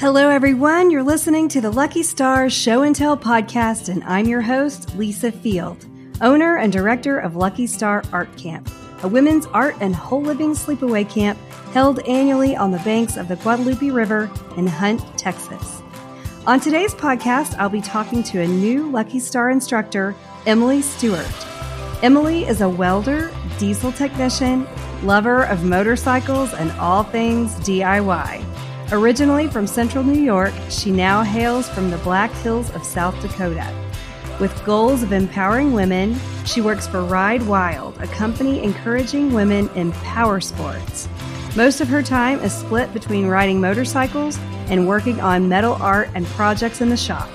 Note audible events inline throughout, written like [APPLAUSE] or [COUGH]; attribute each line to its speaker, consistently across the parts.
Speaker 1: Hello, everyone. You're listening to the Lucky Stars Show and Tell podcast, and I'm your host, Lisa Field, owner and director of Lucky Star Art Camp, a women's art and whole living sleepaway camp held annually on the banks of the Guadalupe River in Hunt, Texas. On today's podcast, I'll be talking to a new Lucky Star instructor, Emily Stewart. Emily is a welder, diesel technician, lover of motorcycles, and all things DIY. Originally from central New York, she now hails from the Black Hills of South Dakota. With goals of empowering women, she works for Ride Wild, a company encouraging women in power sports. Most of her time is split between riding motorcycles and working on metal art and projects in the shop.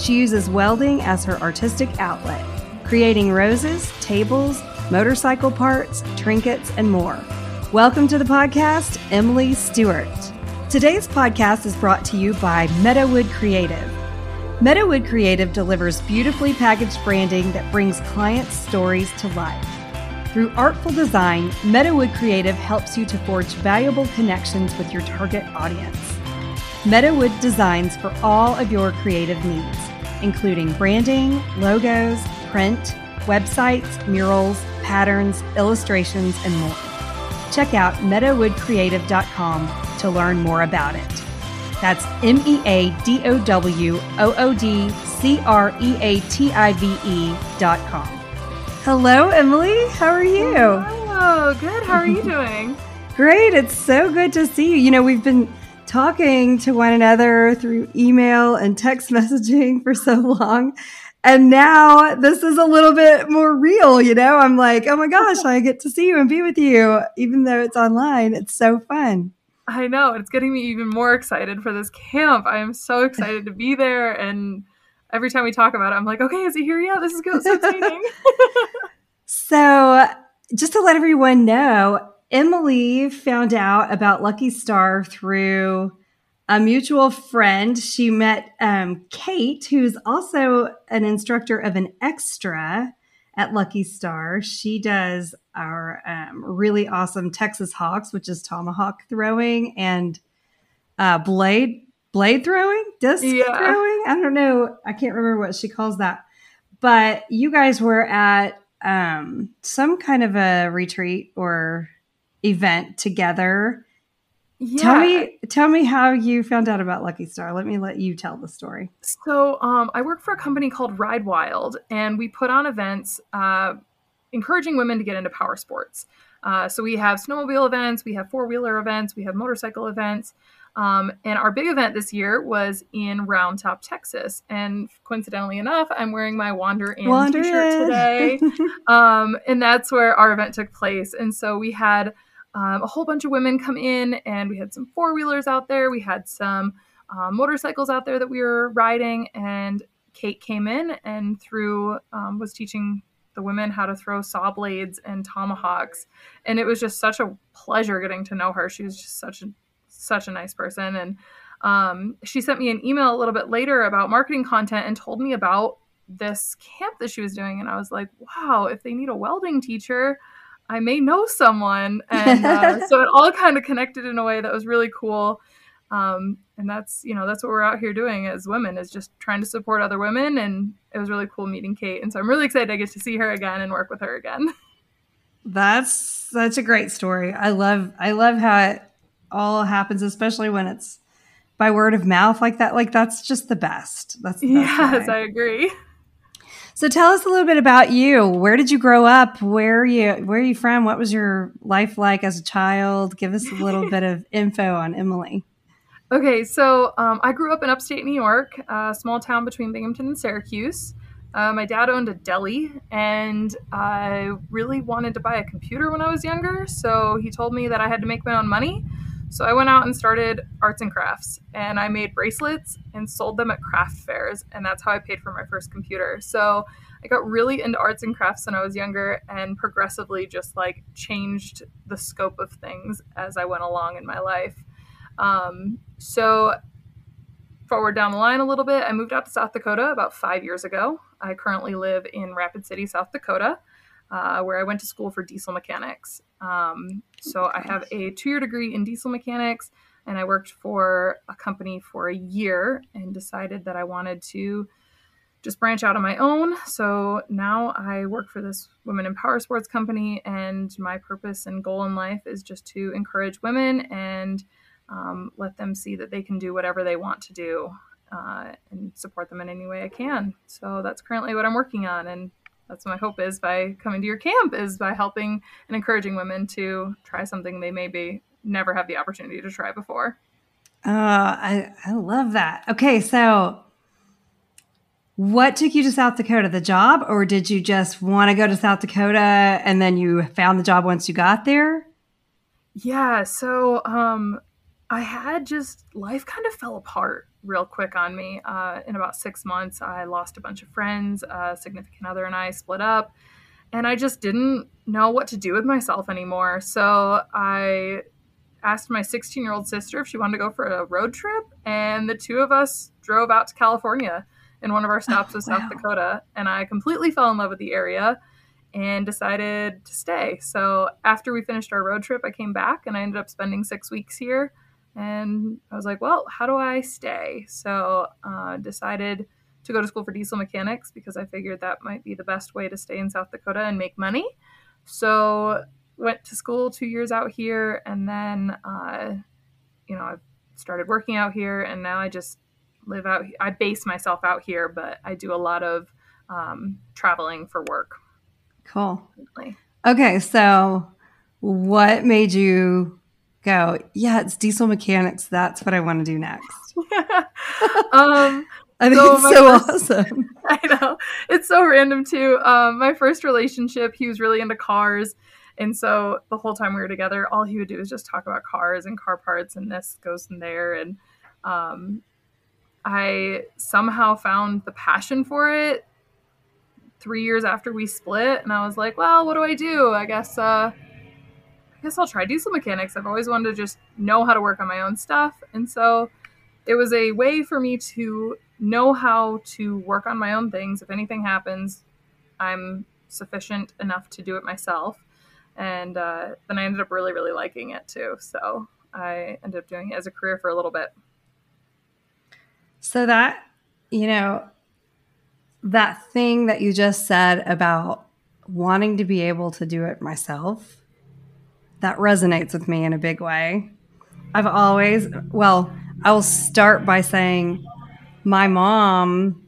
Speaker 1: She uses welding as her artistic outlet, creating roses, tables, motorcycle parts, trinkets, and more. Welcome to the podcast, Emily Stewart. Today's podcast is brought to you by Meadowood Creative. Meadowood Creative delivers beautifully packaged branding that brings clients' stories to life. Through artful design, Meadowood Creative helps you to forge valuable connections with your target audience. Meadowood designs for all of your creative needs, including branding, logos, print, websites, murals, patterns, illustrations, and more. Check out meadowoodcreative.com to learn more about it. That's M E A D O W O O D C R E A T I V E dot com. Hello, Emily. How are you?
Speaker 2: Hello. Good. How are you doing? [LAUGHS]
Speaker 1: Great. It's so good to see you. You know, we've been talking to one another through email and text [LAUGHS] messaging for so long. And now this is a little bit more real, you know? I'm like, oh my [LAUGHS] gosh, I get to see you and be with you, even though it's online. It's so fun.
Speaker 2: I know. It's getting me even more excited for this camp. I am so excited to be there. And every time we talk about it, I'm like, okay, is it here yet? This is good. So exciting. [LAUGHS]
Speaker 1: so, just to let everyone know, Emily found out about Lucky Star through a mutual friend. She met um, Kate, who's also an instructor of an extra at Lucky Star. She does our um, really awesome Texas Hawks, which is tomahawk throwing and uh, blade blade throwing, disc yeah. throwing. I don't know. I can't remember what she calls that. But you guys were at um, some kind of a retreat or event together yeah. Tell me tell me how you found out about Lucky Star. Let me let you tell the story.
Speaker 2: So um, I work for a company called Ride Wild, and we put on events uh, encouraging women to get into power sports. Uh, so we have snowmobile events, we have four wheeler events, we have motorcycle events. Um, and our big event this year was in Round Top, Texas. And coincidentally enough, I'm wearing my Wander In Wander t-shirt in. today. [LAUGHS] um, and that's where our event took place. And so we had um, a whole bunch of women come in, and we had some four wheelers out there. We had some uh, motorcycles out there that we were riding, and Kate came in and through um, was teaching the women how to throw saw blades and tomahawks, and it was just such a pleasure getting to know her. She was just such a such a nice person, and um, she sent me an email a little bit later about marketing content and told me about this camp that she was doing, and I was like, wow, if they need a welding teacher I may know someone. [LAUGHS] And uh, so it all kind of connected in a way that was really cool. Um, and that's, you know, that's what we're out here doing as women is just trying to support other women. And it was really cool meeting Kate. And so I'm really excited I get to see her again and work with her again. [LAUGHS]
Speaker 1: That's such a great story. I love, I love how it all happens, especially when it's by word of mouth like that. Like that's just the best. That's the
Speaker 2: best yes. I agree.
Speaker 1: So tell us a little bit about you. Where did you grow up? Where are you where are you from? What was your life like as a child? Give us a little bit of info on Emily.
Speaker 2: Okay, so um, I grew up in upstate New York, a small town between Binghamton and Syracuse. Uh, my dad owned a deli, and I really wanted to buy a computer when I was younger. So he told me that I had to make my own money. So I went out and started arts and crafts and I made bracelets and sold them at craft fairs. And that's how I paid for my first computer. So I got really into arts and crafts when I was younger and progressively just like changed the scope of things as I went along in my life. Um, so forward down the line a little bit, I moved out to South Dakota about five years ago. I currently live in Rapid City, South Dakota uh, where I went to school for diesel mechanics. Um, so I have a two year degree in diesel mechanics. and I worked for a company for a year and decided that I wanted to just branch out on my own. So now I work for this women in power sports company, and my purpose and goal in life is just to encourage women and um, let them see that they can do whatever they want to do uh, and support them in any way I can. So that's currently what I'm working on, and that's my hope is by coming to your camp is by helping and encouraging women to try something they maybe never have the opportunity to try before.
Speaker 1: Uh, I I love that. Okay, so what took you to South Dakota? The job, or did you just want to go to South Dakota and then you found the job once you got there?
Speaker 2: Yeah, so um, I had just life kind of fell apart real quick on me. Uh, in about six months, I lost a bunch of friends, a significant other, and I split up, and I just didn't know what to do with myself anymore. So I asked my 16 year old sister if she wanted to go for a road trip, and the two of us drove out to California and one of our stops was oh, wow. South Dakota. And I completely fell in love with the area and decided to stay. So after we finished our road trip, I came back and I ended up spending six weeks here. And I was like, well, how do I stay? So uh, decided to go to school for diesel mechanics because I figured that might be the best way to stay in South Dakota and make money. So went to school two years out here, and then uh, you know I started working out here, and now I just live out. I base myself out here, but I do a lot of um, traveling for work.
Speaker 1: Cool. Okay, so what made you go? Yeah, it's diesel mechanics. That's what I want to do next. [LAUGHS] um, I think so it's so
Speaker 2: first, awesome. [LAUGHS] I know it's so random too. Um, my first relationship, he was really into cars. And so the whole time we were together, all he would do is just talk about cars and car parts and this goes in there. And um, I somehow found the passion for it three years after we split, and I was like, well, what do I do? I guess uh, guess I'll try diesel mechanics. I've always wanted to just know how to work on my own stuff, and so it was a way for me to know how to work on my own things. If anything happens, I'm sufficient enough to do it myself. And uh, then I ended up really, really liking it too. So I ended up doing it as a career for a little bit.
Speaker 1: So that, you know, that thing that you just said about wanting to be able to do it myself, that resonates with me in a big way. I've always, well, I will start by saying my mom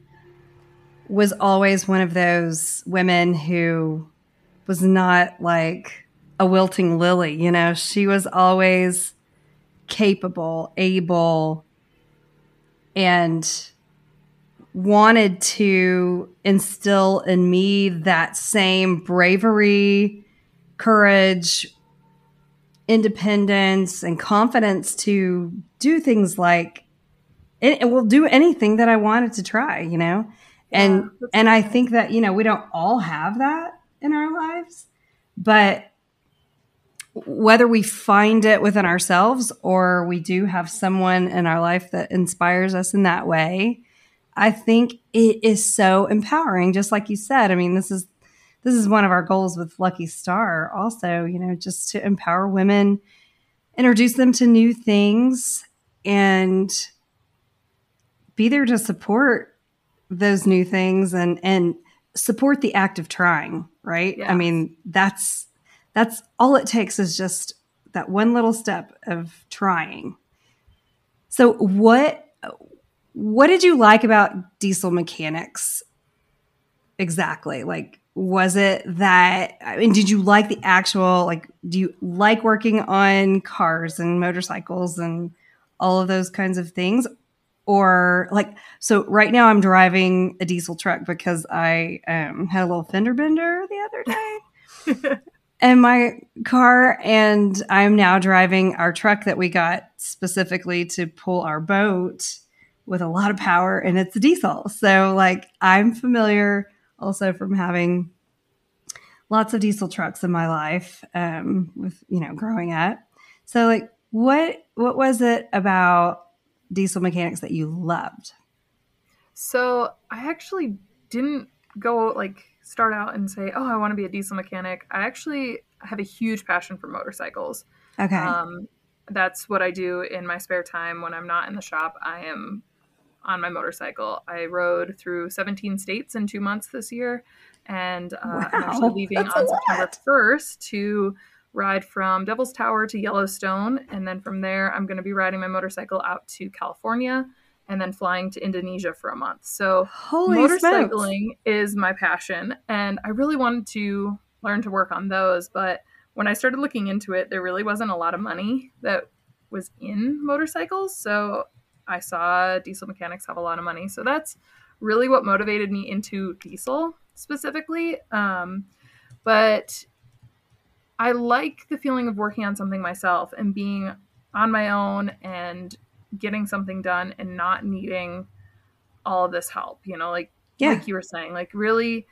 Speaker 1: was always one of those women who was not like a wilting lily, you know, she was always capable, able, and wanted to instill in me that same bravery, courage, independence, and confidence to do things like it, will do anything that I wanted to try, you know? And yeah, and I think that, you know, we don't all have that in our lives, but whether we find it within ourselves or we do have someone in our life that inspires us in that way, I think it is so empowering. Just like you said, I mean, this is this is one of our goals with Lucky Star. Also, you know, just to empower women, introduce them to new things, and be there to support those new things and and support the act of trying. Right? I mean, that's that's all it takes is just that one little step of trying. So what what did you like about diesel mechanics exactly? Like was it that I mean did you like the actual like do you like working on cars and motorcycles and all of those kinds of things? Or like so right now i'm driving a diesel truck because i um, had a little fender bender the other [LAUGHS] day. And my car and i'm now driving our truck that we got specifically to pull our boat with a lot of power and it's a diesel. So like i'm familiar also from having lots of diesel trucks in my life um, with you know growing up so like what what was it about diesel mechanics that you loved
Speaker 2: so i actually didn't go like start out and say, "Oh, I want to be a diesel mechanic." I actually have a huge passion for motorcycles.
Speaker 1: Okay. Um,
Speaker 2: that's what I do in my spare time when I'm not in the shop. I am on my motorcycle. I rode through 17 states in two months this year, and uh, wow, I'm actually leaving on September 1st to ride from Devil's Tower to Yellowstone, and then from there, I'm going to be riding my motorcycle out to California and then flying to Indonesia for a month. So, Holy motorcycling smokes. is my passion, and I really wanted to learn to work on those. But when I started looking into it, there really wasn't a lot of money that was in motorcycles. So, I saw diesel mechanics have a lot of money. So, that's really what motivated me into diesel specifically. Um, but I like the feeling of working on something myself and being on my own and getting something done and not needing all of this help, you know, like yeah. like you were saying, like really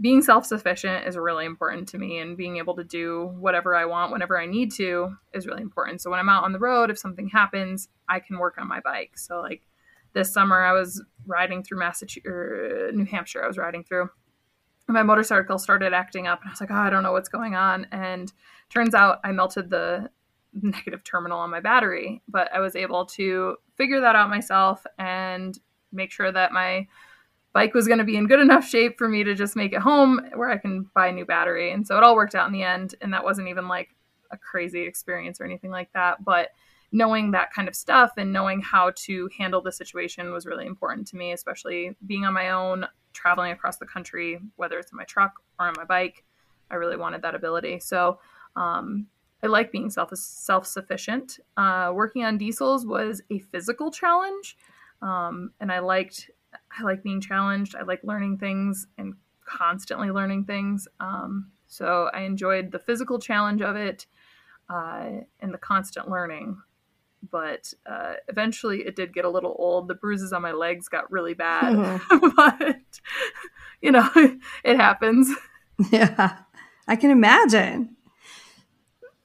Speaker 2: being self-sufficient is really important to me and being able to do whatever I want whenever I need to is really important. So when I'm out on the road, if something happens, I can work on my bike. So like this summer I was riding through Massachusetts er, New Hampshire I was riding through my motorcycle started acting up and I was like, oh, I don't know what's going on. And turns out I melted the negative terminal on my battery, but I was able to figure that out myself and make sure that my bike was going to be in good enough shape for me to just make it home where I can buy a new battery. And so it all worked out in the end. And that wasn't even like a crazy experience or anything like that. But knowing that kind of stuff and knowing how to handle the situation was really important to me, especially being on my own traveling across the country, whether it's in my truck or on my bike. I really wanted that ability. So um, I like being self self sufficient. Uh, working on diesels was a physical challenge, um, and I liked I like being challenged. I like learning things and constantly learning things. Um, so I enjoyed the physical challenge of it uh, and the constant learning but uh, eventually it did get a little old. The bruises on my legs got really bad, [LAUGHS] [LAUGHS] but you know, [LAUGHS] it happens.
Speaker 1: Yeah, I can imagine.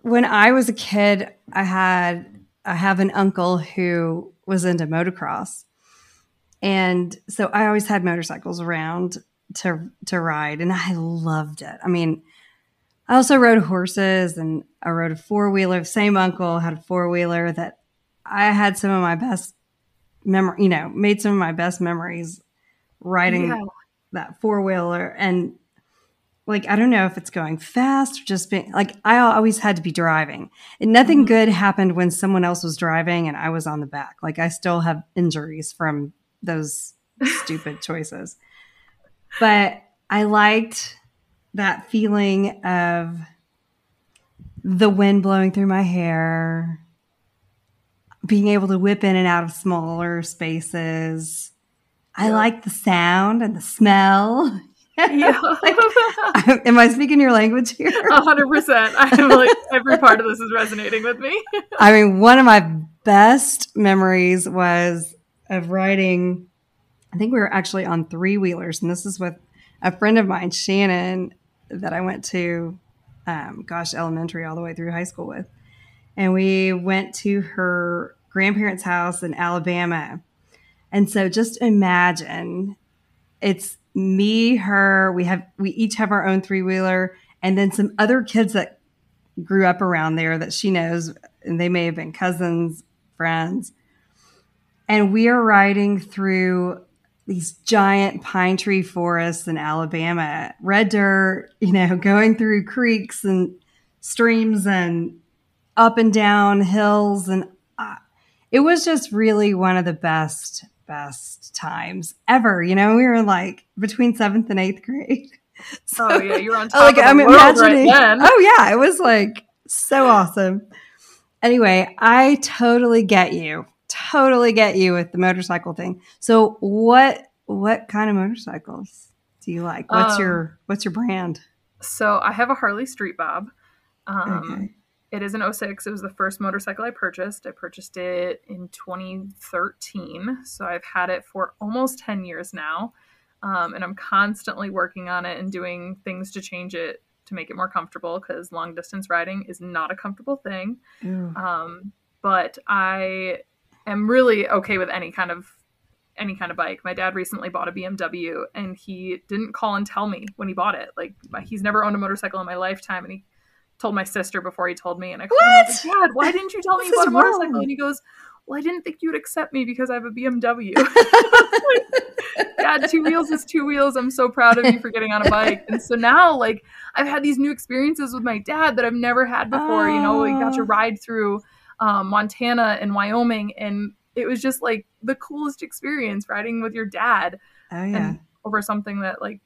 Speaker 1: When I was a kid, I had I have an uncle who was into motocross, and so I always had motorcycles around to to ride, and I loved it. I mean, I also rode horses, and I rode a four wheeler. Same uncle had a four wheeler that I had some of my best memory, you know, made some of my best memories riding yeah. that four wheeler. And like, I don't know if it's going fast or just being like, I always had to be driving. And nothing mm-hmm. good happened when someone else was driving and I was on the back. Like, I still have injuries from those stupid choices. But I liked that feeling of the wind blowing through my hair, being able to whip in and out of smaller spaces. I like the sound and the smell. [LAUGHS] Yeah. like, [LAUGHS] am I speaking your language here?
Speaker 2: A hundred percent. I'm like every part of this is resonating with me. [LAUGHS]
Speaker 1: I mean, one of my best memories was of riding. I think we were actually on three wheelers, and this is with a friend of mine, Shannon, that I went to, um, gosh, elementary all the way through high school with and we went to her grandparents' house in Alabama. And so just imagine it's me, her, we have we each have our own three-wheeler and then some other kids that grew up around there that she knows and they may have been cousins, friends. And we are riding through these giant pine tree forests in Alabama, red dirt, you know, [LAUGHS] going through creeks and streams and up and down hills. And uh, it was just really one of the best best times ever. You know we were like between seventh and eighth grade. [LAUGHS]
Speaker 2: So, oh yeah you were on top like, of the I'm world imagining, right then.
Speaker 1: oh yeah it was like so awesome. Anyway i totally get you totally get you with the motorcycle thing so what what kind of motorcycles do you like what's um, your what's your brand
Speaker 2: so i have a harley street bob um, okay. It is an 06. It was the first motorcycle I purchased. I purchased it in 2013. So I've had it for almost 10 years now. Um, and I'm constantly working on it and doing things to change it to make it more comfortable because long distance riding is not a comfortable thing. Um, but I am really okay with any kind of any kind of bike. My dad recently bought a BMW and he didn't call and tell me when he bought it. Like he's never owned a motorcycle in my lifetime and he told my sister before he told me, and I
Speaker 1: What?
Speaker 2: I like, Dad, why [LAUGHS] didn't you tell me about
Speaker 1: is
Speaker 2: a motorcycle?
Speaker 1: wrong.
Speaker 2: And he goes, Well, I didn't think you'd accept me because I have a BMW. [LAUGHS] Dad, two wheels is two wheels. I'm so proud of you for getting on a bike. And so now, like, I've had these new experiences with my dad that I've never had before. You know, we got to
Speaker 1: Oh.
Speaker 2: ride through um, Montana and Wyoming, and it was just like the coolest experience riding with your dad
Speaker 1: Oh yeah.
Speaker 2: and over something that like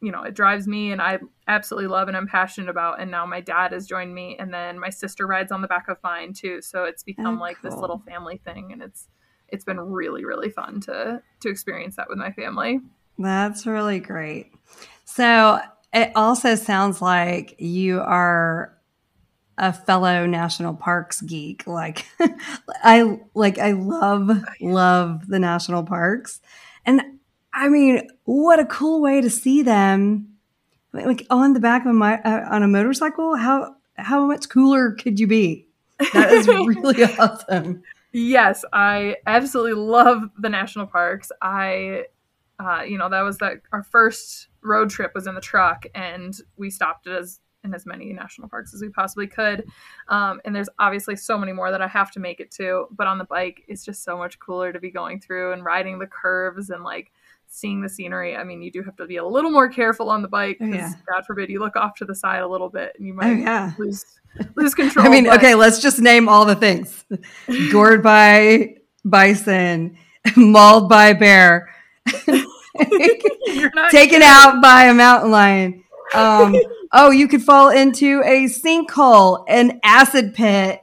Speaker 2: you know it drives me and i absolutely love and i'm passionate about and now my dad has joined me and then my sister rides on the back of mine too so it's become
Speaker 1: Oh,
Speaker 2: like this little family thing and it's it's been really really fun to to experience that with my family
Speaker 1: That's really great. So it also sounds like you are a fellow national parks geek. Like [LAUGHS] I like I love love the national parks. And I mean, what a cool way to see them like on the back of my uh, on a motorcycle. How how much cooler could you be? That is [LAUGHS] really awesome.
Speaker 2: yes i absolutely love the national parks i uh, you know that was that our first road trip was in the truck and we stopped it as in as many national parks as we possibly could um, and there's obviously so many more that i have to make it to but on the bike it's just so much cooler to be going through and riding the curves and like seeing the scenery i mean you do have to be a little more careful on the bike
Speaker 1: Oh,
Speaker 2: because
Speaker 1: yeah.
Speaker 2: god forbid you look off to the side a little bit and you might
Speaker 1: Oh yeah.
Speaker 2: lose [LAUGHS] lose control
Speaker 1: I mean,
Speaker 2: but-
Speaker 1: okay, let's just name all the things. [LAUGHS] Gored by bison, mauled by bear, [LAUGHS] taken out by a mountain lion. Um, oh, you could fall into a sinkhole, an acid pit,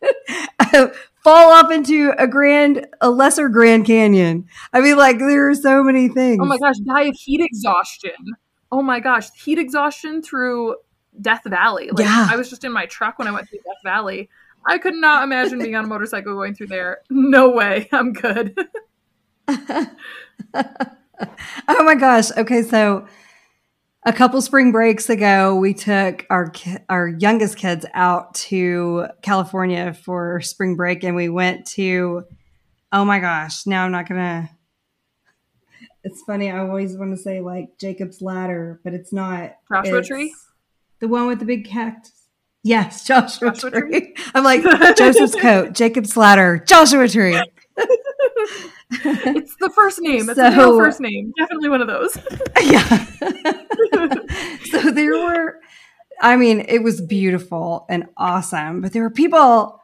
Speaker 1: [LAUGHS] fall off into a grand, a lesser Grand Canyon. I mean, like there are so many things.
Speaker 2: Oh my gosh, die of heat exhaustion. Oh my gosh, heat exhaustion through Death Valley. Like
Speaker 1: Yeah.
Speaker 2: I was just in my truck when I went through Death Valley. I could not imagine being on a motorcycle going through there. No way. [LAUGHS] I'm good. [LAUGHS]
Speaker 1: oh my gosh. Okay, so a couple spring breaks ago, we took our ki- our youngest kids out to California for spring break, and we went to. Oh my gosh! Now I'm not gonna. It's funny. I always want to say like Jacob's Ladder, but it's not.
Speaker 2: Joshua
Speaker 1: It's
Speaker 2: Tree?
Speaker 1: The one with the big cactus. Yes, [LAUGHS] Joshua,
Speaker 2: Joshua
Speaker 1: Tree. I'm like Joseph's coat, [LAUGHS] Jacob's Ladder, Joshua Tree. [LAUGHS]
Speaker 2: It's the first name. It's the
Speaker 1: So-
Speaker 2: real first name. Definitely one of those.
Speaker 1: yeah. I mean, it was beautiful and awesome, but there were people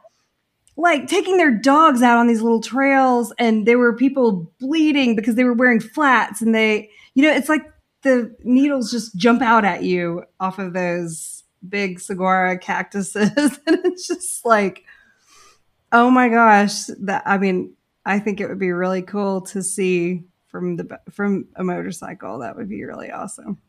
Speaker 1: like taking their dogs out on these little trails, and there were people bleeding because they were wearing flats, and they, you know, it's like the needles just jump out at you off of those big saguaro cactuses, [LAUGHS] and it's just like, oh my gosh, that I mean, I think it would be really cool to see from the from a motorcycle. That would be really awesome.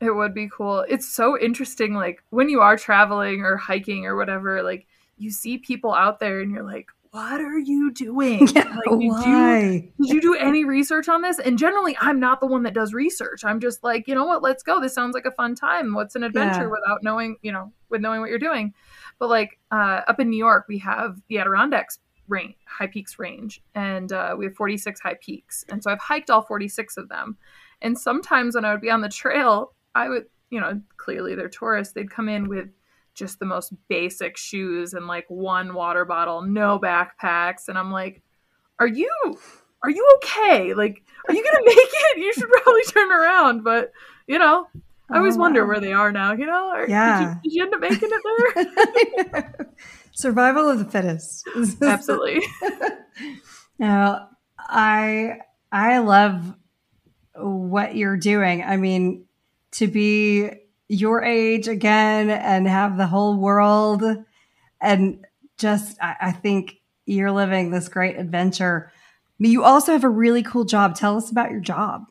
Speaker 2: It would be cool. It's so interesting, like when you are traveling or hiking or whatever, like you see people out there and you're like, what are you doing? [LAUGHS]
Speaker 1: Yeah,
Speaker 2: like, did you
Speaker 1: why?
Speaker 2: did you do any research on this? And generally, I'm not the one that does research. I'm just like, you know what, let's go. This sounds like a fun time. What's an adventure
Speaker 1: Yeah.
Speaker 2: without knowing, you know, with knowing what you're doing? But like uh, up in New York, we have the Adirondacks range, High Peaks range, and uh, we have 46 high peaks. And so I've hiked all 46 of them. And sometimes when I would be on the trail, I would, you know, clearly they're tourists. They'd come in with just the most basic shoes and like one water bottle, no backpacks, and I'm like, "Are you are you okay? Like, are you gonna [LAUGHS] make it? You should probably turn around." But you know, I oh, always
Speaker 1: Oh,
Speaker 2: wonder
Speaker 1: wow.
Speaker 2: where they are now. You know, Or
Speaker 1: Yeah.
Speaker 2: Did you, did you end up making it there? [LAUGHS]
Speaker 1: Survival of the fittest. [LAUGHS]
Speaker 2: Absolutely.
Speaker 1: No, I I love what you're doing. I mean, to be your age again and have the whole world and just I, I think you're living this great adventure. You also have a really cool job. Tell us about your job.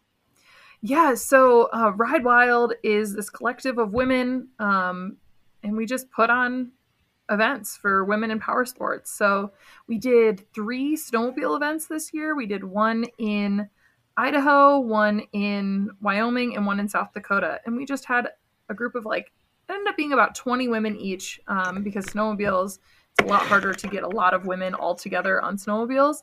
Speaker 2: Yeah, so uh, Ride Wild is this collective of women, um, and we just put on events for women in power sports. So we did three snowmobile events this year. We did one in Idaho, one in Wyoming, and one in South Dakota. And we just had a group of like, it ended up being about 20 women each um, because snowmobiles, it's a lot harder to get a lot of women all together on snowmobiles.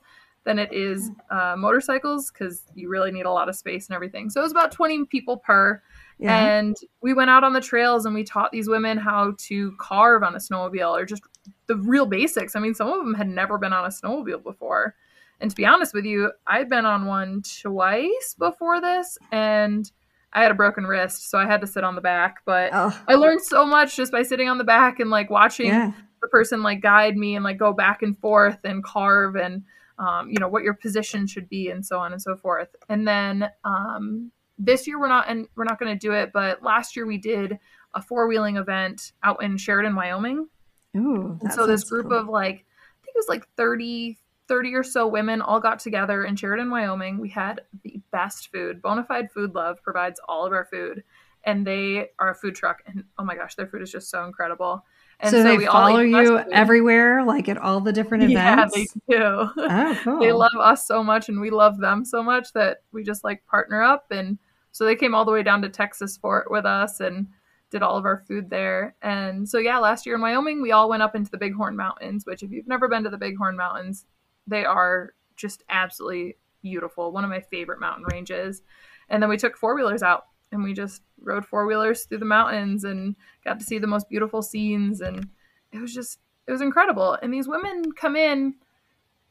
Speaker 2: than it is uh, motorcycles because you really need a lot of space and everything. So it was about 20 people per. Yeah. And we went out on the trails and we taught these women how to carve on a snowmobile or just the real basics. I mean, some of them had never been on a snowmobile before. And to be honest with you, I'd been on one twice before this and I had a broken wrist, so I had to sit on the back. But oh. I learned so much just by sitting on the back and like watching yeah. the person like guide me and like go back and forth and carve and um, you know what your position should be and so on and so forth. And then um, this year we're not and we're not going to do it, but last year we did a four wheeling event out in Sheridan, Wyoming.
Speaker 1: Ooh,
Speaker 2: and so this group cool. of like I think it was like 30 30 or so women all got together in Sheridan, Wyoming. We had the best food. Bonafide Food Love provides all of our food, and they are a food truck. And oh my gosh, their food is just so incredible. And
Speaker 1: so, so they follow you everywhere, like at all the different events. [LAUGHS]
Speaker 2: Yeah, they do. Oh, [LAUGHS] cool. they love us so much, and we love them so much that we just like partner up. And so they came all the way down to Texas for it with us, and did all of our food there. And so yeah, last year in Wyoming, we all went up into the Bighorn Mountains. Which, if you've never been to the Bighorn Mountains, they are just absolutely beautiful. One of my favorite mountain ranges. And then we took four wheelers out and we just rode four wheelers through the mountains and got to see the most beautiful scenes. And it was just, it was incredible. And these women come in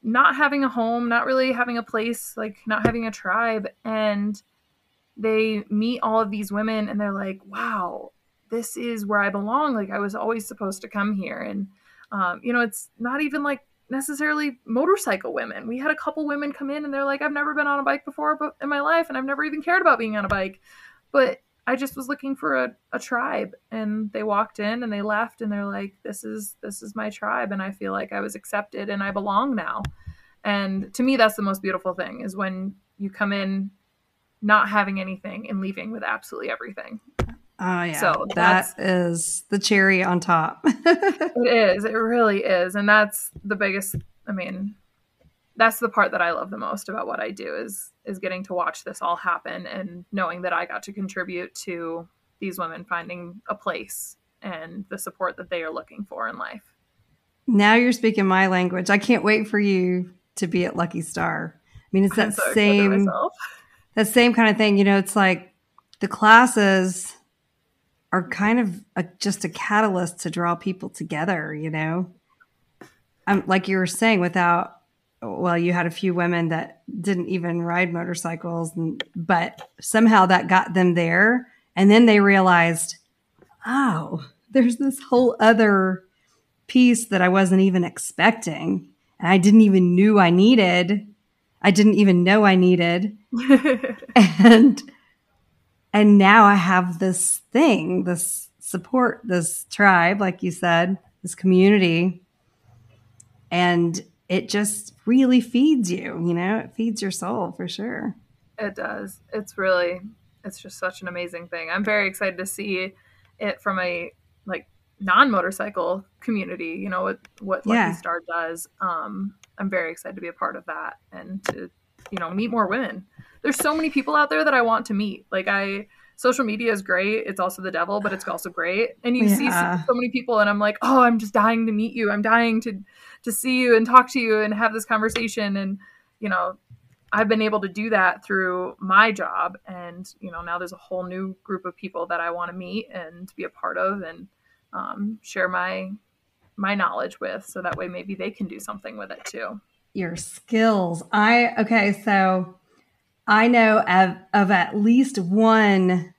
Speaker 2: not having a home, not really having a place, like not having a tribe. And they meet all of these women and they're like, wow, this is where I belong. Like I was always supposed to come here. And, um, you know, it's not even like necessarily motorcycle women. We had a couple women come in and they're like, I've never been on a bike before but in my life and I've never even cared about being on a bike. But I just was looking for a, a tribe and they walked in and they left and they're like, This is this is my tribe and I feel like I was accepted and I belong now. And to me that's the most beautiful thing is when you come in not having anything and leaving with absolutely everything.
Speaker 1: Oh yeah. So that is the cherry on top. [LAUGHS]
Speaker 2: it is. It really is. And that's the biggest I mean, that's the part that I love the most about what I do is is getting to watch this all happen and knowing that I got to contribute to these women finding a place and the support that they are looking for in life.
Speaker 1: Now you're speaking my language. I can't wait for you to be at Lucky Star. I mean, it's that so same that same kind of thing. You know, it's like the classes are kind of a, just a catalyst to draw people together, you know? Um, like you were saying, without, well, you had a few women that didn't even ride motorcycles, and, but somehow that got them there. And then they realized, oh, there's this whole other piece that I wasn't even expecting. And I didn't even knew I needed. I didn't even know I needed. [LAUGHS] and and now I have this thing, this support, this tribe, like you said, this community. And it just really feeds you, you know, it feeds your soul for sure.
Speaker 2: It does. It's really, it's just such an amazing thing. I'm very excited to see it from a like non motorcycle community, you know, what, what Lucky yeah. Star does. Um, I'm very excited to be a part of that and to, you know, meet more women there's so many people out there that I want to meet. Like I social media is great. It's also the devil, but it's also great. And you yeah. see so, many people and I'm like, "Oh, I'm just dying to meet you. I'm dying to to see you and talk to you and have this conversation." And you know, I've been able to do that through my job and, you know, now there's a whole new group of people that I want to meet and be a part of and um, share my my knowledge with so that way maybe they can do something with it too.
Speaker 1: Your skills. I okay, so I know of, of at least one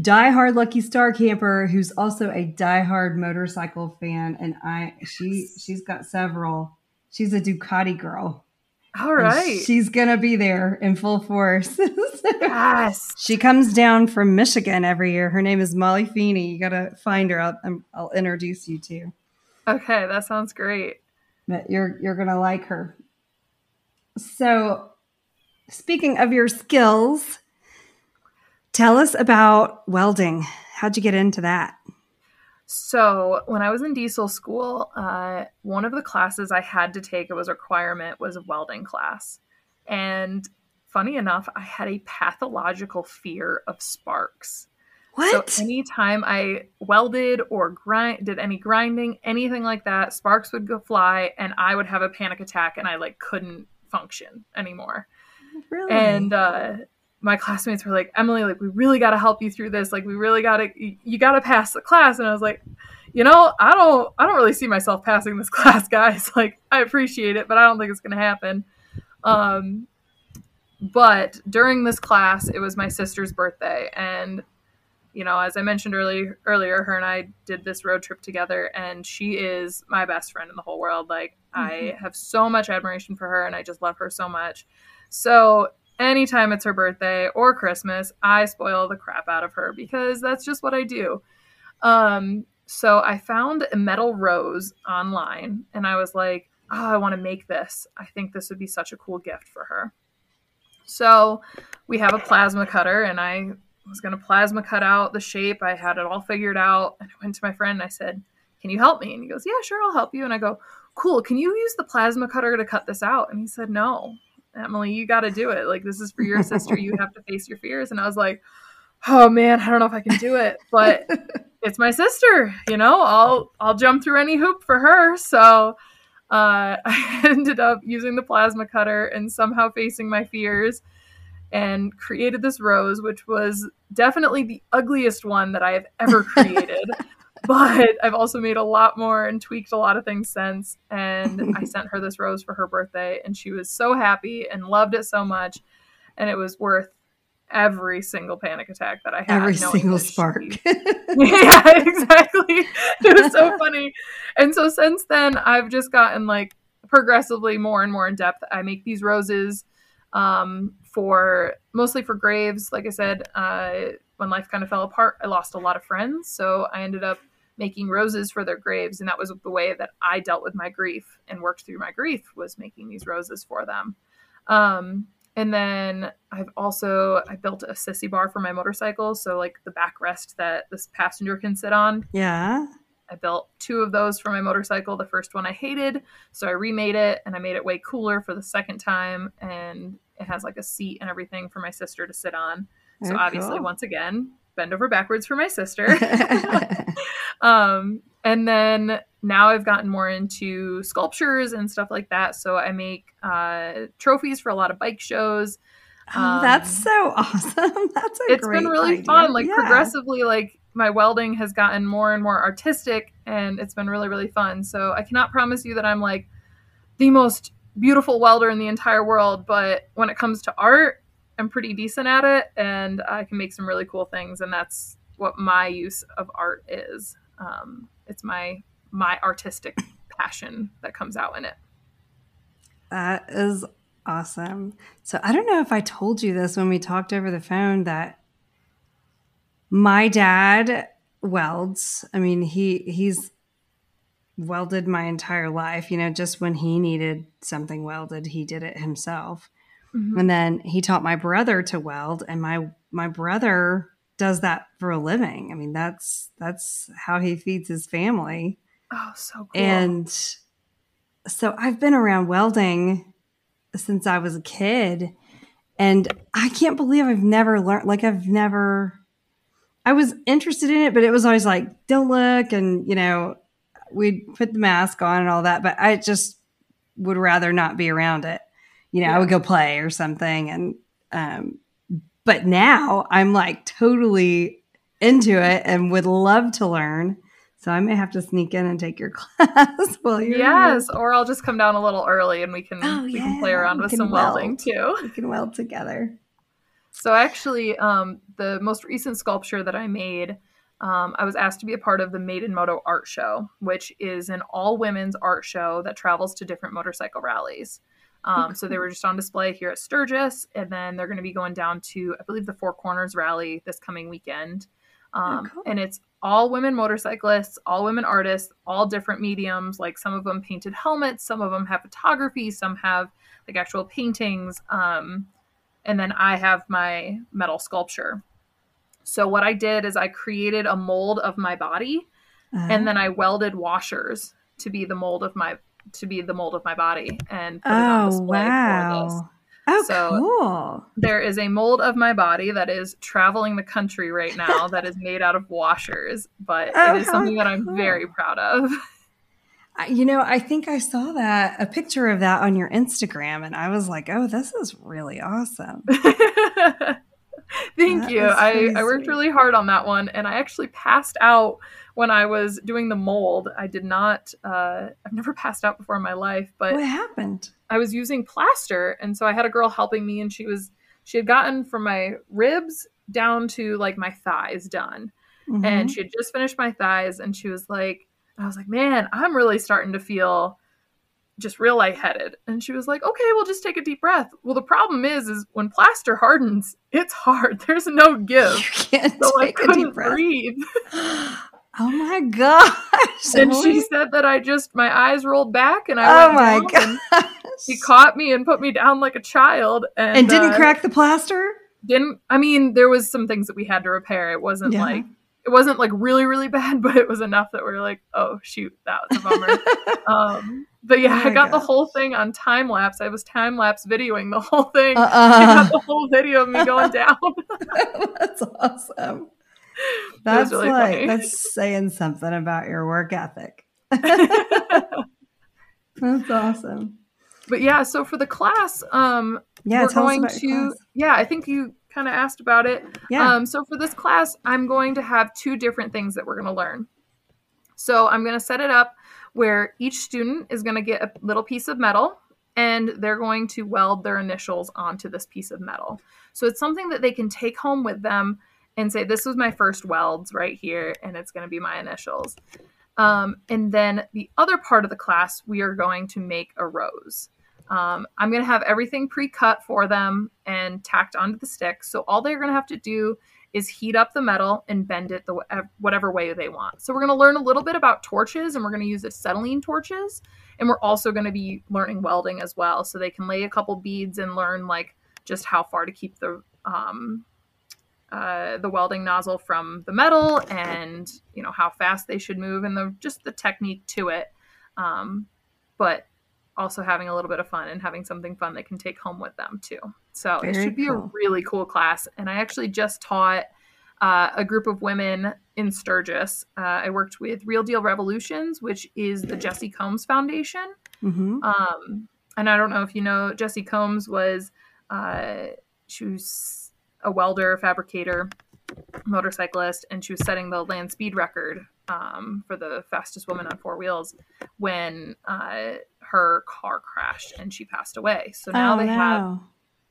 Speaker 1: diehard Lucky Star camper who's also a diehard motorcycle fan, and I she she's got several. She's a Ducati girl.
Speaker 2: All right,
Speaker 1: she's gonna be there in full force. [LAUGHS]
Speaker 2: yes,
Speaker 1: she comes down from Michigan every year. Her name is Molly Feeney. You gotta find her. I'll, I'll introduce you to.
Speaker 2: Okay, that sounds great.
Speaker 1: But you're you're gonna like her. So Speaking of your skills, tell us about welding. How'd you get into that?
Speaker 2: So, when I was in diesel school, uh, one of the classes I had to take, it was a requirement, was a welding class. And funny enough, I had a pathological fear of sparks.
Speaker 1: What?
Speaker 2: So anytime I welded or grind, did any grinding, anything like that, sparks would go fly, and I would have a panic attack, and I like couldn't function anymore.
Speaker 1: Really?
Speaker 2: And uh, my classmates were like, Emily, like we really got to help you through this. Like we really got to, you, got to pass the class. And I was like, you know, I don't, I don't really see myself passing this [LAUGHS] class, guys. Like I appreciate it, but I don't think it's gonna happen. Um, but during this class, it was my sister's birthday, and you know, as I mentioned earlier, earlier, her and I did this road trip together, and she is my best friend in the whole world. Like, I
Speaker 1: Mm-hmm.
Speaker 2: have so much admiration for her, and I just love her so much. So, anytime it's her birthday or Christmas, I spoil the crap out of her because that's just what I do. Um, so, I found a metal rose online, and I was like, oh, I want to make this. I think this would be such a cool gift for her. So, we have a plasma cutter, and I was going to plasma cut out the shape. I had it all figured out. And I went to my friend and I said, Can you help me? And he goes, Yeah, sure, I'll help you. And I go, Cool, can you use the plasma cutter to cut this out? And he said, No, Emily, you got to do it. Like, this is for your sister. You have to face your fears. And I was like, Oh man, I don't know if I can do it, but [LAUGHS] it's my sister, you know, I'll, I'll jump through any hoop for her. So, uh, [LAUGHS] I ended up using the plasma cutter and somehow facing my fears and created this rose, which was definitely the ugliest one that I have ever created. [LAUGHS] [LAUGHS] but I've also made a lot more and tweaked a lot of things since. And I [LAUGHS] sent her this rose for her birthday, and she was so happy and loved it so much. And it was worth every single panic attack that I had.
Speaker 1: Every single
Speaker 2: she-
Speaker 1: spark. [LAUGHS]
Speaker 2: yeah, exactly. It was so funny. And so since then, I've just gotten like progressively more and more in depth. I make these roses um, for mostly for graves. Like I said, uh, when life kind of fell apart, I lost a lot of friends. So I ended up making roses for their graves. And that was the way that I dealt with my grief and worked through my grief was making these roses for them. Um, and then I've also I built a sissy bar for my motorcycle, so like the backrest that this passenger can sit on.
Speaker 1: yeah.
Speaker 2: I built two of those for my motorcycle. The first one I hated, so I remade it and I made it way cooler for the second time. And it has like a seat and everything for my sister to sit on. So
Speaker 1: Oh,
Speaker 2: obviously,
Speaker 1: cool.
Speaker 2: once again, bend over backwards for my sister. [LAUGHS] [LAUGHS] um, and then now I've gotten more into sculptures and stuff like that. So I make uh, trophies for a lot of bike shows.
Speaker 1: Oh, that's
Speaker 2: Um,
Speaker 1: so awesome. [LAUGHS] That's a
Speaker 2: It's been really
Speaker 1: idea.
Speaker 2: fun. Like
Speaker 1: Yeah.
Speaker 2: progressively, like my welding has gotten more and more artistic, and it's been really really fun. So I cannot promise you that I'm like the most beautiful welder in the entire world, but when it comes to art, I'm pretty decent at it, and I can make some really cool things. And that's what my use of art is. Um, it's my my artistic passion that comes out in it.
Speaker 1: That is awesome. So I don't know if I told you this when we talked over the phone that my dad welds. I mean, he he's welded my entire life, you know, just when he needed something welded, he did it himself.
Speaker 2: Mhm.
Speaker 1: And then he taught my brother to weld and my my brother does that for a living. I mean, that's that's how he feeds his family.
Speaker 2: Oh, so cool.
Speaker 1: And so I've been around welding since I was a kid. And I can't believe I've never learned, like, I've never, I was interested in it, but it was always like, don't look. And, you know, we'd put the mask on and all that, but I just would rather not be around it. You know, I would go play or something. And, um, but now I'm like totally into it and would love to learn. So I may have to sneak in and take your [LAUGHS] class while you're
Speaker 2: yes, or I'll just come down a little early and we can
Speaker 1: Oh,
Speaker 2: we can play around
Speaker 1: we
Speaker 2: with some welding too.
Speaker 1: We can weld together.
Speaker 2: So actually, um, the most recent sculpture that I made, um, I was asked to be a part of the Maiden Moto Art Show, which is an all women's art show that travels to different motorcycle rallies. Um, So they were just on display here at Sturgis, and then they're going to be going down to, I believe, the Four Corners Rally this coming weekend. Um,
Speaker 1: cool.
Speaker 2: And it's all women motorcyclists, all women artists, all different mediums. Like some of them painted helmets, some of them have photography, some have like actual paintings. Um, and then I have my metal sculpture. So what I did is I created a mold of my body
Speaker 1: Uh,
Speaker 2: and then I welded washers to be the mold of my to be the mold of my body and put it on
Speaker 1: oh
Speaker 2: display for this.
Speaker 1: Oh,
Speaker 2: So-
Speaker 1: cool.
Speaker 2: There is a mold of my body that is traveling the country right now [LAUGHS] that is made out of washers, but
Speaker 1: Oh,
Speaker 2: it is something that I'm
Speaker 1: cool.
Speaker 2: very proud of. [LAUGHS]
Speaker 1: You know, I think I saw that a picture of that on your Instagram, and I was like, "Oh, this is really awesome." [LAUGHS]
Speaker 2: Thank
Speaker 1: That
Speaker 2: you. I, I worked really hard on that one, and I actually passed out when I was doing the mold. I did not. Uh, I've never [LAUGHS] passed out before in my life, but
Speaker 1: what happened?
Speaker 2: I was using plaster, and so I had a girl helping me, and she was she had gotten from my ribs down to like my thighs done, and
Speaker 1: Mhm.
Speaker 2: she had just finished my thighs, and she was like, I was like, man, I'm really starting to feel just real lightheaded, and she was like, okay, well, just take a deep breath. Well, the problem is, is when plaster hardens, it's hard. [LAUGHS] There's no give.
Speaker 1: you can't
Speaker 2: so I
Speaker 1: take a
Speaker 2: couldn't
Speaker 1: deep breath.
Speaker 2: breathe. [GASPS] [LAUGHS]
Speaker 1: Oh my gosh!
Speaker 2: And she said that I just my eyes rolled back, and I
Speaker 1: "Oh
Speaker 2: went
Speaker 1: my gosh!"
Speaker 2: He caught me and put me down like a child, and,
Speaker 1: and didn't
Speaker 2: uh,
Speaker 1: crack the plaster.
Speaker 2: didn't i mean there was some things that we had to repair it wasn't
Speaker 1: Yeah.
Speaker 2: like it wasn't like really really bad [LAUGHS] but it was enough that we were like oh shoot that was a bummer [LAUGHS] um but yeah
Speaker 1: Oh
Speaker 2: i got the whole thing on time lapse i was time lapse videoing the whole thing i
Speaker 1: Uh-uh.
Speaker 2: got the whole video of me going [LAUGHS] down
Speaker 1: that's awesome. [LAUGHS] That's
Speaker 2: really
Speaker 1: like
Speaker 2: funny.
Speaker 1: that's saying something about your work ethic. [LAUGHS] [LAUGHS] That's awesome.
Speaker 2: but yeah so for the class um
Speaker 1: Yeah,
Speaker 2: we're going to yeah i think you kind of asked about it
Speaker 1: Yeah.
Speaker 2: Um, so for this class, I'm going to have two different things that we're going to learn. So I'm going to set it up where each student is going to get a little piece of metal and they're going to weld their initials onto this piece of metal. So it's something that they can take home with them and say, This was my first welds right here, and it's going to be my initials. Um, and then the other part of the class, we are going to make a rose. Um, I'm going to have everything pre cut for them and tacked onto the stick. So all they're going to have to do is heat up the metal and bend it the whatever way they want. So we're going to learn a little bit about torches and we're going to use acetylene torches. And we're also going to be learning welding as well. So they can lay a couple beads and learn like just how far to keep the um, uh, the welding nozzle from the metal and you know how fast they should move and the just the technique to it. Um, but also having a little bit of fun and having something fun they can take home with them too. So it should be a really cool class. And I actually just taught uh, a group of women in Sturgis. Uh, I worked with Real Deal Revolutions, which is the Jessi Combs Foundation.
Speaker 1: hmm
Speaker 2: Um, and I don't know if you know, Jessi Combs was uh, she was a welder, fabricator, motorcyclist, and she was setting the land speed record um, for the fastest woman on four wheels when uh, her car crashed and she passed away. So now
Speaker 1: oh,
Speaker 2: they
Speaker 1: no.
Speaker 2: have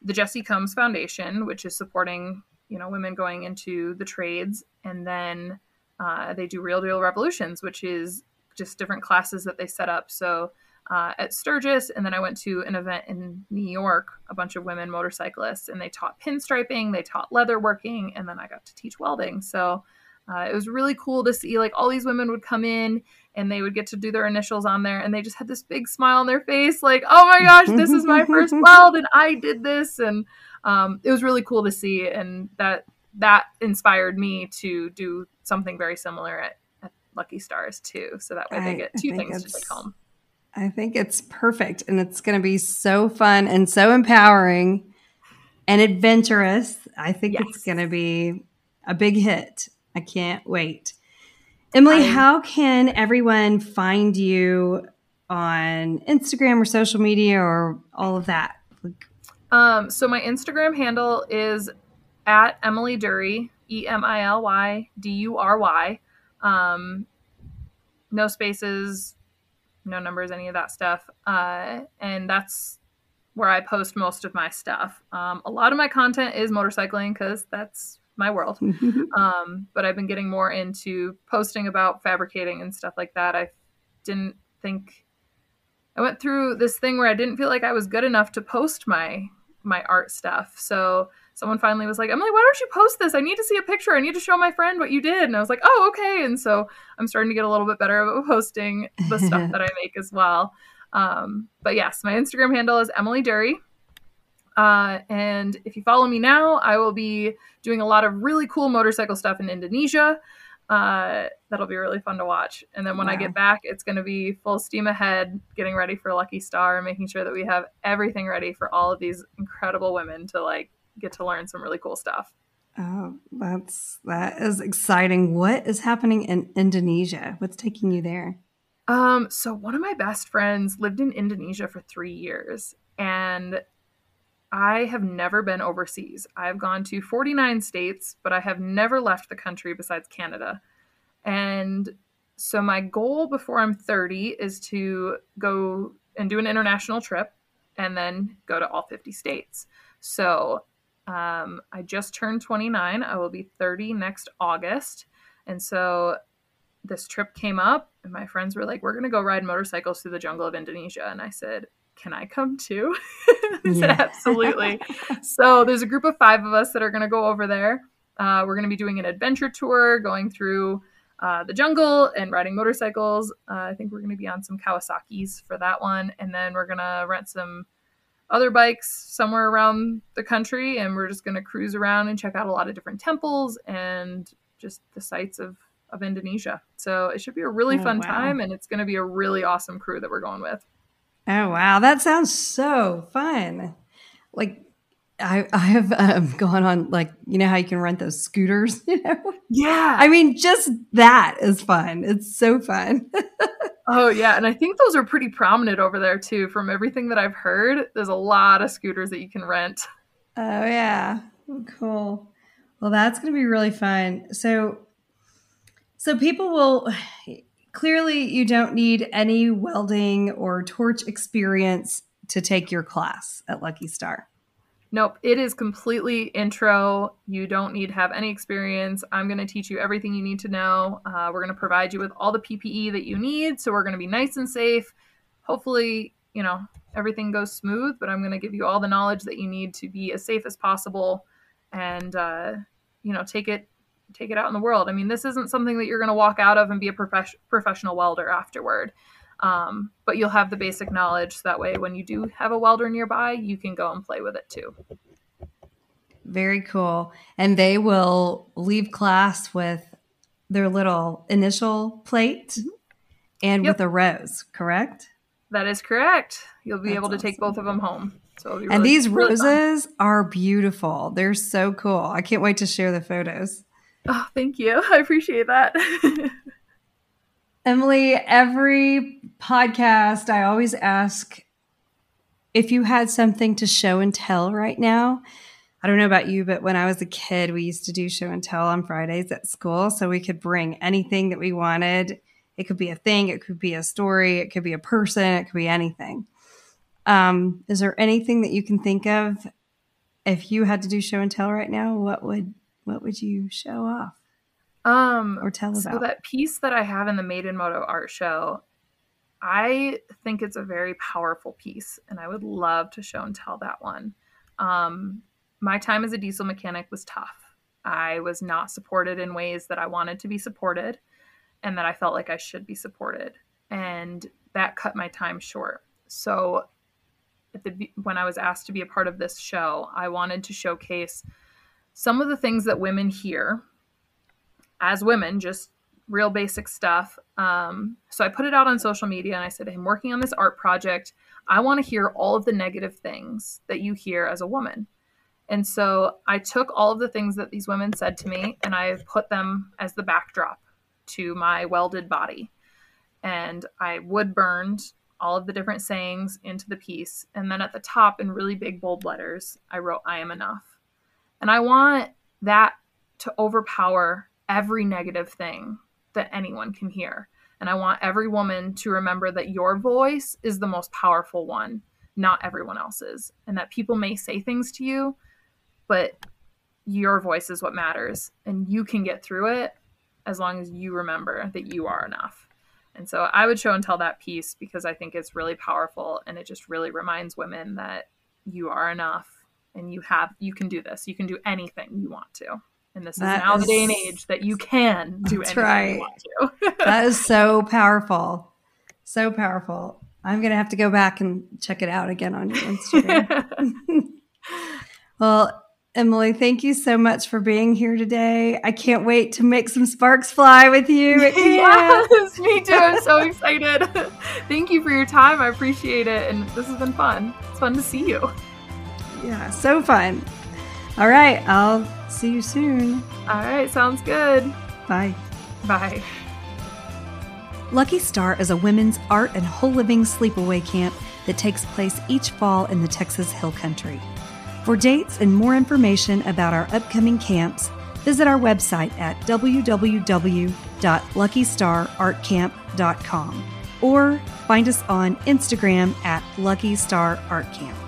Speaker 2: the Jessi Combs Foundation, which is supporting you know women going into the trades, and then uh, they do Real Deal Revolutions, which is just different classes that they set up. So uh, at Sturgis, and then I went to an event in New York, a bunch of women motorcyclists, and they taught pinstriping, they taught leather working, and then I got to teach welding. So uh, it was really cool to see like all these women would come in and they would get to do their initials on there, and they just had this big smile on their face, like, "Oh my gosh, this is my first [LAUGHS] weld, and I did this," and um, it was really cool to see, and that that inspired me to do something very similar at, at Lucky Stars too. So that way they get
Speaker 1: I
Speaker 2: two things to take home.
Speaker 1: I think it's perfect and it's going to be so fun and so empowering and adventurous. I think it's going to be a big hit. I can't wait. Emily,
Speaker 2: I-
Speaker 1: how can everyone find you on Instagram or social media or all of that?
Speaker 2: Um, so my Instagram handle is at Emily Dury, E M I L Y D U R Y. Um, no spaces, no numbers, any of that stuff. Uh, and that's where I post most of my stuff. Um, a lot of my content is motorcycling because that's my world. [LAUGHS] Um, but I've been getting more into posting about fabricating and stuff like that. I didn't think I went through this thing where I didn't feel like I was good enough to post my my art stuff. So someone finally was like, Emily, why don't you post this? I need to see a picture. I need to show my friend what you did. And I was like, oh, okay. And so I'm starting to get a little bit better about posting the stuff [LAUGHS] that I make as well. Um, but yes, my Instagram handle is Emily Dury. Uh, and if you follow me now, I will be doing a lot of really cool motorcycle stuff in Indonesia. Uh, that'll be really fun to watch. And then when wow. I get back, it's going to be full steam ahead, getting ready for Lucky Star and making sure that we have everything ready for all of these incredible women to like get to learn some really cool stuff.
Speaker 1: Oh, that's that is exciting. What is happening in Indonesia? What's taking you there?
Speaker 2: Um, so one of my best friends lived in Indonesia for 3 years and I have never been overseas. I've gone to 49 states, but I have never left the country besides Canada. And so my goal before I'm 30 is to go and do an international trip and then go to all 50 states. So um, I just turned 29. I will be 30 next August. And so this trip came up, and my friends were like, We're going to go ride motorcycles through the jungle of Indonesia. And I said, can I come too? [LAUGHS] I said, absolutely. so there's a group of five of us that are going to go over there. Uh, we're going to be doing an adventure tour, going through uh, the jungle and riding motorcycles. Uh, I think we're going to be on some Kawasaki's for that one. And then we're going to rent some other bikes somewhere around the country. And we're just going to cruise around and check out a lot of different temples and just the sights of, of Indonesia. So it should be a really oh, fun wow. time. And it's going to be a really awesome crew that we're going with.
Speaker 1: Oh wow, that sounds so fun! Like I I have um, [LAUGHS] gone on like you know how you can rent those scooters, [LAUGHS] you know?
Speaker 2: Yeah.
Speaker 1: I mean, just that is fun. It's so fun. [LAUGHS]
Speaker 2: oh yeah, and I think those are pretty prominent over there too. From everything that I've heard, there's a lot of scooters that you can rent.
Speaker 1: Oh yeah, cool. Well, that's going to be really fun. So, so people will [SIGHS] clearly you don't need any welding or torch experience to take your class at Lucky Star.
Speaker 2: Nope, it is completely intro. You don't need to have any experience. I'm going to teach you everything you need to know. Uh, we're going to provide you with all the PPE that you need. So we're going to be nice and safe. Hopefully, you know, everything goes smooth, but I'm going to give you all the knowledge that you need to be as safe as possible and, uh, you know, take it take it out in the world. I mean, this isn't something that you're going to walk out of and be a prof- professional welder afterward. Um, but you'll have the basic knowledge so that way when you do have a welder nearby, you can go and play with it too.
Speaker 1: Very cool. And they will leave class with their little initial plate mm-hmm. and yep. with a rose, correct?
Speaker 2: That is correct. You'll be That's able to awesome. take both of them home.
Speaker 1: So really, and these really roses fun. are beautiful. They're so cool. I can't wait to share the photos.
Speaker 2: Oh, thank you. [LAUGHS] I appreciate that. [LAUGHS]
Speaker 1: Emily, every podcast, I always ask if you had something to show and tell right now. I don't know about you, but when I was a kid, we used to do show and tell on Fridays at school. So we could bring anything that we wanted. It could be a thing, it could be a story, it could be a person, it could be anything. Um, is there anything that you can think of if you had to do show and tell right now? What would what would you show off?
Speaker 2: Um,
Speaker 1: or tell about?
Speaker 2: So that piece that I have in the Maiden Moto art show, I think it's a very powerful piece, and I would love to show and tell that one. Um, my time as a diesel mechanic was tough. I was not supported in ways that I wanted to be supported, and that I felt like I should be supported, and that cut my time short. So, at the when I was asked to be a part of this show, I wanted to showcase some of the things that women hear as women, just real basic stuff. Um, so I put it out on social media and I said, I'm working on this art project. I want to hear all of the negative things that you hear as a woman. And so I took all of the things that these women said to me and I put them as the backdrop to my welded body. And I wood burned all of the different sayings into the piece. And then at the top, in really big bold letters, I wrote, I am enough. And I want that to overpower every negative thing that anyone can hear. And I want every woman to remember that your voice is the most powerful one, not everyone else's. And that people may say things to you, but your voice is what matters. And you can get through it as long as you remember that you are enough. And so I would show and tell that piece because I think it's really powerful and it just really reminds women that you are enough and you have you can do this. You can do anything you want to. And this that is now is, the day and age that you can do anything right. you want to. [LAUGHS]
Speaker 1: that is so powerful. So powerful. I'm gonna have to go back and check it out again on your Instagram. [LAUGHS] well, Emily, thank you so much for being here today. I can't wait to make some sparks fly with you. [LAUGHS]
Speaker 2: yes, me too. I'm so excited. thank you for your time. I appreciate it. And this has been fun. It's fun to see you.
Speaker 1: Yeah, so fun. All right. I'll see you soon.
Speaker 2: All right. Sounds good.
Speaker 1: Bye.
Speaker 2: Bye.
Speaker 1: Lucky Star is a women's art and whole living sleepaway camp that takes place each fall in the Texas Hill Country. For dates and more information about our upcoming camps, visit our website at www.luckystarartcamp.com or find us on Instagram at Lucky Star Art Camp.